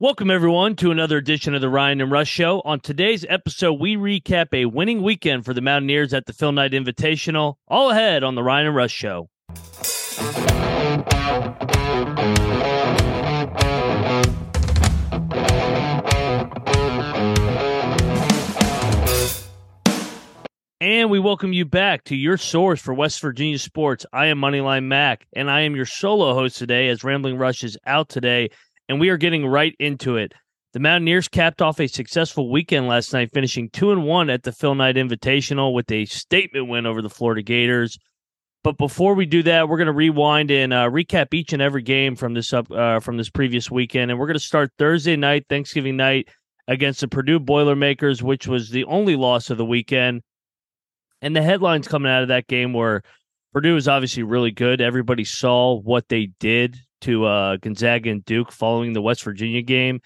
Welcome, everyone, to another edition of the Ryan and Rush Show. On today's episode, we recap a winning weekend for the Mountaineers at the Phil Knight Invitational. All ahead on the Ryan and Rush Show. And we welcome you back to your source for West Virginia sports. I am Moneyline Mac, and I am your solo host today as Rambling Rush is out today and we are getting right into it. The Mountaineers capped off a successful weekend last night, finishing two and one at the Phil Knight Invitational with a statement win over the Florida Gators. But before we do that, we're going to rewind and uh, recap each and every game from this up uh, from this previous weekend, and we're going to start Thursday night, Thanksgiving night, against the Purdue Boilermakers, which was the only loss of the weekend. And the headlines coming out of that game were Purdue is obviously really good. Everybody saw what they did to uh, Gonzaga and Duke following the West Virginia game.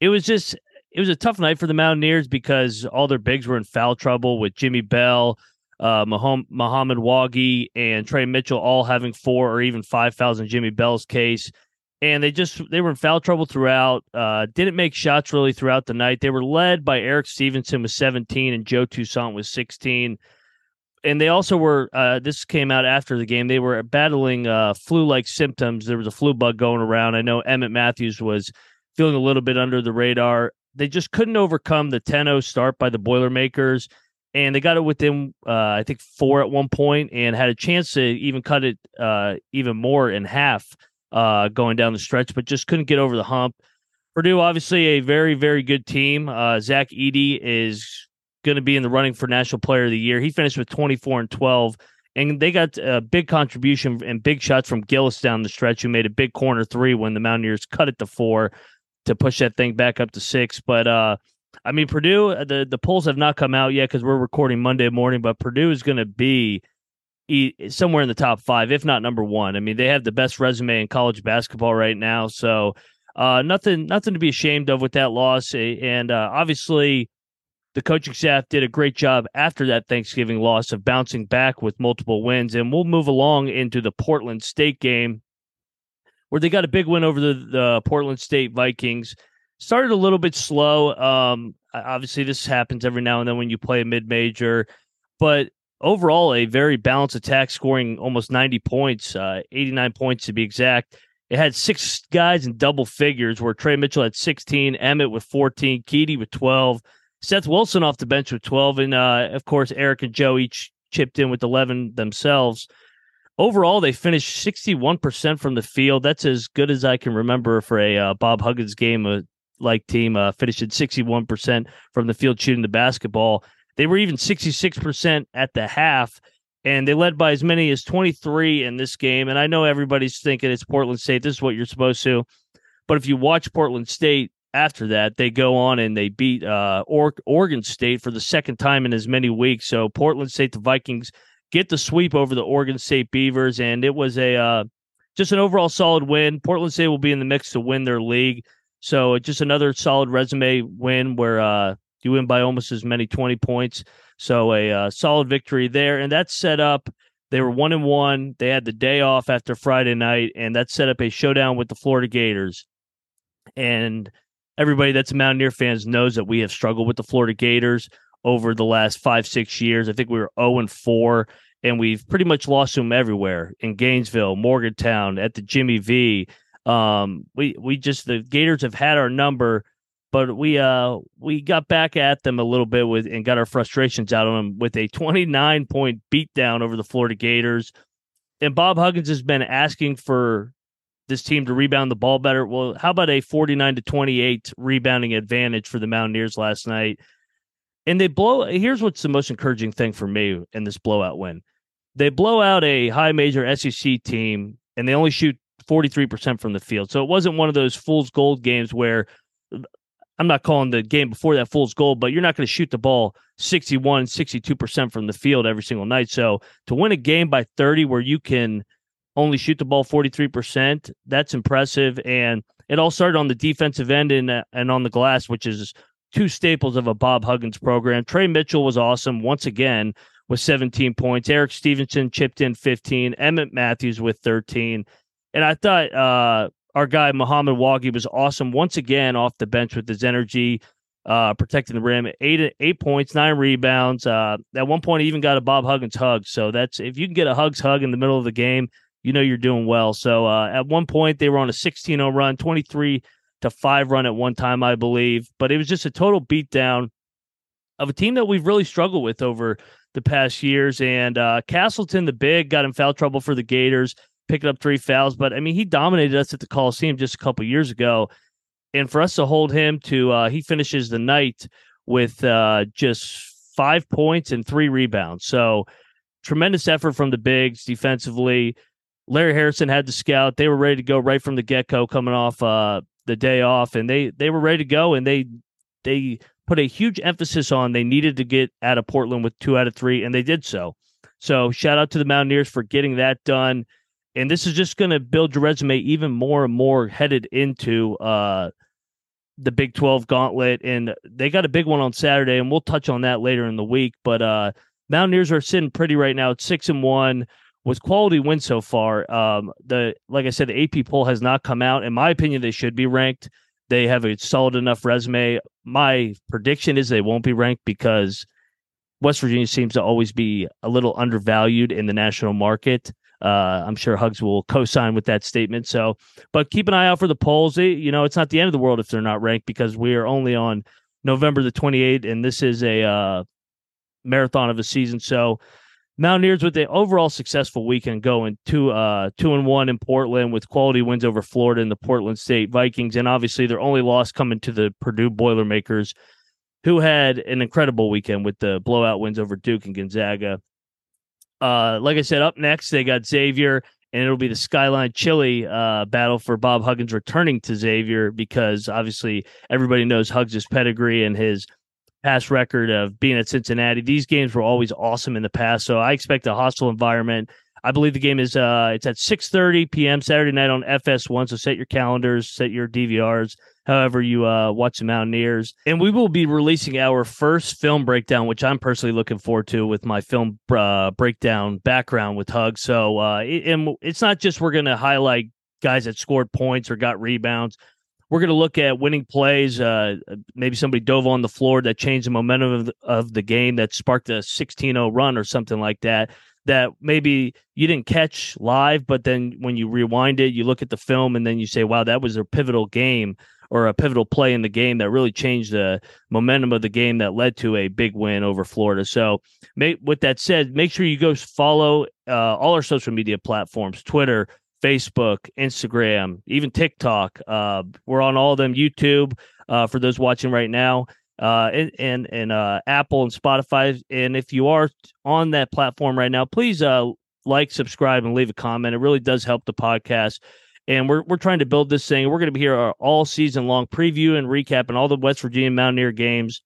It was just it was a tough night for the Mountaineers because all their bigs were in foul trouble with Jimmy Bell, uh, Mohamed Wague, and Trey Mitchell all having four or even five fouls in Jimmy Bell's case. And they just they were in foul trouble throughout. Uh, didn't make shots really throughout the night. They were led by Eric Stevenson with 17 and Joe Toussaint with 16 and they also were uh, this came out after the game they were battling uh, flu-like symptoms. There was a flu bug going around. I know emmett matthews was feeling a little bit under the radar. They just couldn't overcome the 10-0 start by the boilermakers and they got it within uh, i think four at one point and had a chance to even cut it uh, even more in half uh, going down the stretch but just couldn't get over the hump. Purdue obviously a very very good team. Uh, zach edey is going to be in the running for National Player of the Year. He finished with 24 and 12, and they got a big contribution and big shots from Gillis down the stretch, who made a big corner three when the Mountaineers cut it to four to push that thing back up to six. But uh, I mean, Purdue, uh, the the polls have not come out yet because we're recording Monday morning, but Purdue is going to be somewhere in the top five, if not number one. I mean, they have the best resume in college basketball right now, so uh, nothing nothing to be ashamed of with that loss. And uh, obviously, the coaching staff did a great job after that Thanksgiving loss of bouncing back with multiple wins. And we'll move along into the Portland State game where they got a big win over the, the Portland State Vikings. Started a little bit slow. Um, obviously, this happens every now and then when you play a mid major, but overall, a very balanced attack, scoring almost 90 points, uh, 89 points to be exact. It had six guys in double figures where Trey Mitchell had 16, Emmett with 14, Keedy with 12. Seth Wilson off the bench with 12, and uh, of course, Eric and Joe each chipped in with 11 themselves. Overall, they finished 61% from the field. That's as good as I can remember for a uh, Bob Huggins game uh, like team, uh, finishing 61% from the field shooting the basketball. They were even 66% at the half, and they led by as many as 23 in this game. And I know everybody's thinking it's Portland State. This is what you're supposed to. But if you watch Portland State, after that, they go on and they beat uh, or- Oregon State for the second time in as many weeks. So Portland State, the Vikings get the sweep over the Oregon State Beavers, and it was a uh, just an overall solid win. Portland State will be in the mix to win their league. So just another solid resume win where uh, you win by almost as many twenty points. So a uh, solid victory there, and that set up. They were one and one. They had the day off after Friday night, and that set up a showdown with the Florida Gators. And everybody that's a Mountaineer fans knows that we have struggled with the Florida Gators over the last five, six years. I think we were 0 and 4, and we've pretty much lost them everywhere in Gainesville, Morgantown, at the Jimmy V. Um, we we just the Gators have had our number, but we uh we got back at them a little bit with and got our frustrations out on them with a 29 point beatdown over the Florida Gators. And Bob Huggins has been asking for this team to rebound the ball better. Well, how about a 49 to 28 rebounding advantage for the Mountaineers last night? And they blow. Here's what's the most encouraging thing for me in this blowout win. They blow out a high major SEC team and they only shoot 43% from the field. So it wasn't one of those fool's gold games where I'm not calling the game before that fool's gold, but you're not going to shoot the ball 61, 62% from the field every single night. So to win a game by 30 where you can – only shoot the ball 43%. That's impressive. And it all started on the defensive end and, and on the glass, which is two staples of a Bob Huggins program. Trey Mitchell was awesome once again with 17 points. Eric Stevenson chipped in 15. Emmett Matthews with 13. And I thought uh, our guy Mohamed Wague was awesome once again off the bench with his energy, uh, protecting the rim. Eight eight points, nine rebounds. Uh, at one point, he even got a Bob Huggins hug. So that's if you can get a Hugs hug in the middle of the game, you know you're doing well. So uh, at one point, they were on a 16-0 run, 23 to five run at one time, I believe. But it was just a total beatdown of a team that we've really struggled with over the past years. And uh, Castleton, the big, got in foul trouble for the Gators, picking up three fouls. But I mean, he dominated us at the Coliseum just a couple years ago. And for us to hold him to, uh, he finishes the night with uh, just five points and three rebounds. So tremendous effort from the bigs defensively. Larry Harrison had the scout. They were ready to go right from the get go, coming off uh, the day off, and they they were ready to go. And they they put a huge emphasis on they needed to get out of Portland with two out of three, and they did so. So shout out to the Mountaineers for getting that done. And this is just going to build your resume even more and more headed into uh, the Big 12 gauntlet. And they got a big one on Saturday, and we'll touch on that later in the week. But uh, Mountaineers are sitting pretty right now at six and one with quality wins so far. Um, the like I said, the AP poll has not come out. In my opinion, they should be ranked. They have a solid enough resume. My prediction is they won't be ranked because West Virginia seems to always be a little undervalued in the national market. Uh, I'm sure Hugs will co-sign with that statement. So, but keep an eye out for the polls. They, you know, it's not the end of the world if they're not ranked because we are only on November the 28th, and this is a uh, marathon of a season. So, Mountaineers with the overall successful weekend going two uh two and one in Portland with quality wins over Florida and the Portland State Vikings, and obviously their only loss coming to the Purdue Boilermakers, who had an incredible weekend with the blowout wins over Duke and Gonzaga. Uh, like I said, up next they got Xavier, and it'll be the Skyline Chili uh, battle for Bob Huggins returning to Xavier because obviously everybody knows Hugs' pedigree and his past record of being at Cincinnati. These games were always awesome in the past, so I expect a hostile environment. I believe the game is uh it's at 6:30 p.m. Saturday night on FS1. So set your calendars, set your DVRs, however you uh watch the Mountaineers. And we will be releasing our first film breakdown, which I'm personally looking forward to with my film uh, breakdown background with Hug. So uh it, and it's not just we're going to highlight guys that scored points or got rebounds. We're going to look at winning plays. Uh, maybe somebody dove on the floor that changed the momentum of the, of the game, that sparked a 16 0 run or something like that. That maybe you didn't catch live, but then when you rewind it, you look at the film and then you say, wow, that was a pivotal game or a pivotal play in the game that really changed the momentum of the game that led to a big win over Florida. So, with that said, make sure you go follow uh, all our social media platforms Twitter, Facebook, Instagram, even TikTok. Uh, we're on all of them. YouTube uh, for those watching right now, uh, and and, and uh, Apple and Spotify. And if you are on that platform right now, please uh, like, subscribe, and leave a comment. It really does help the podcast. And we're we're trying to build this thing. We're going to be here all season long, preview and recap and all the West Virginia Mountaineer games.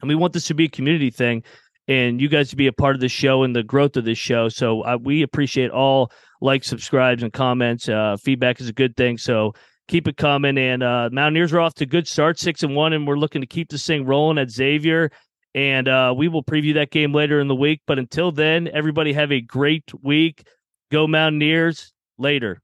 And we want this to be a community thing and you guys to be a part of the show and the growth of this show. So uh, we appreciate all likes, subscribes, and comments. Uh, feedback is a good thing. So keep it coming. And uh, Mountaineers are off to good start, six and one, and we're looking to keep this thing rolling at Xavier. And uh, we will preview that game later in the week. But until then, everybody have a great week. Go Mountaineers. Later.